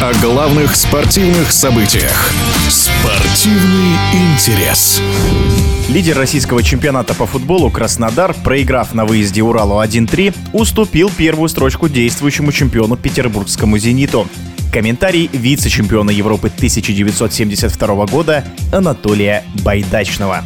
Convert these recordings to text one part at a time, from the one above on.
о главных спортивных событиях. Спортивный интерес. Лидер российского чемпионата по футболу Краснодар, проиграв на выезде Уралу 1-3, уступил первую строчку действующему чемпиону петербургскому «Зениту». Комментарий вице-чемпиона Европы 1972 года Анатолия Байдачного.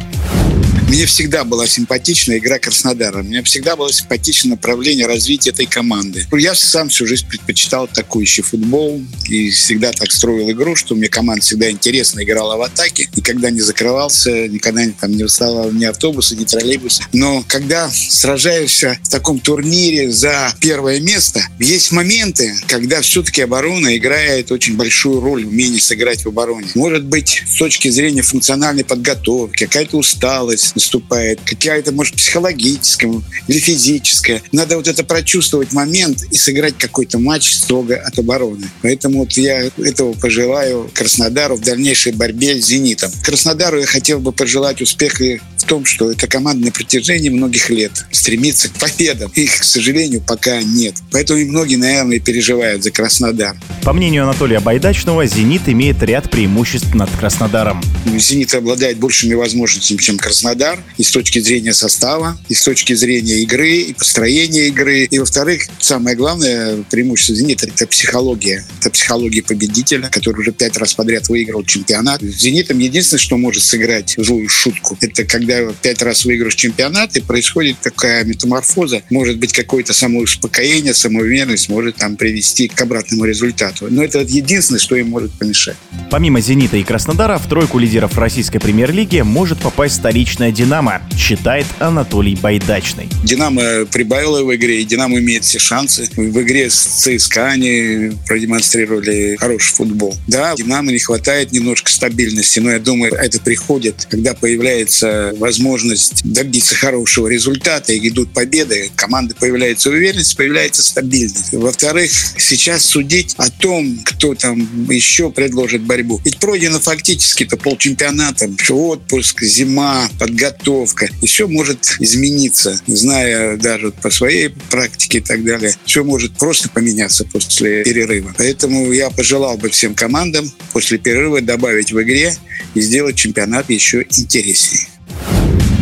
Мне всегда была симпатична игра Краснодара. Мне всегда было симпатично направление развития этой команды. Я сам всю жизнь предпочитал атакующий футбол и всегда так строил игру, что мне команда всегда интересно играла в атаке. Никогда не закрывался, никогда там не вставал ни автобуса, ни троллейбуса. Но когда сражаешься в таком турнире за первое место, есть моменты, когда все-таки оборона играет очень большую роль, умение сыграть в обороне. Может быть, с точки зрения функциональной подготовки, какая-то усталость, наступает, какая-то, может, психологическая или физическая. Надо вот это прочувствовать момент и сыграть какой-то матч строго от обороны. Поэтому вот я этого пожелаю Краснодару в дальнейшей борьбе с «Зенитом». Краснодару я хотел бы пожелать успеха в том, что эта команда на протяжении многих лет стремится к победам. Их, к сожалению, пока нет. Поэтому и многие, наверное, переживают за Краснодар. По мнению Анатолия Байдачного, «Зенит» имеет ряд преимуществ над Краснодаром. «Зенит» обладает большими возможностями, чем Краснодар, и с точки зрения состава, и с точки зрения игры, и построения игры. И, во-вторых, самое главное преимущество «Зенита» — это психология. Это психология победителя, который уже пять раз подряд выиграл чемпионат. «Зенитом» единственное, что может сыграть злую шутку, это когда когда пять раз выиграешь чемпионат, и происходит такая метаморфоза, может быть, какое-то самоуспокоение, самоуверенность может там привести к обратному результату. Но это единственное, что им может помешать. Помимо «Зенита» и Краснодара, в тройку лидеров российской премьер-лиги может попасть столичная «Динамо», считает Анатолий Байдачный. «Динамо» прибавила в игре, и «Динамо» имеет все шансы. В игре с ЦСКА они продемонстрировали хороший футбол. Да, «Динамо» не хватает немножко стабильности, но я думаю, это приходит, когда появляется возможность добиться хорошего результата, и идут победы, команды появляется уверенность, появляется стабильность. Во-вторых, сейчас судить о том, кто там еще предложит борьбу. Ведь пройдено фактически-то полчемпионата, отпуск, зима, подготовка. И все может измениться, зная даже по своей практике и так далее. Все может просто поменяться после перерыва. Поэтому я пожелал бы всем командам после перерыва добавить в игре и сделать чемпионат еще интереснее.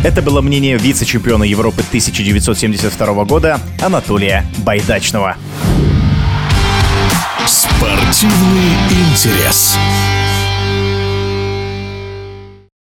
Это было мнение вице-чемпиона Европы 1972 года Анатолия Байдачного. Спортивный интерес.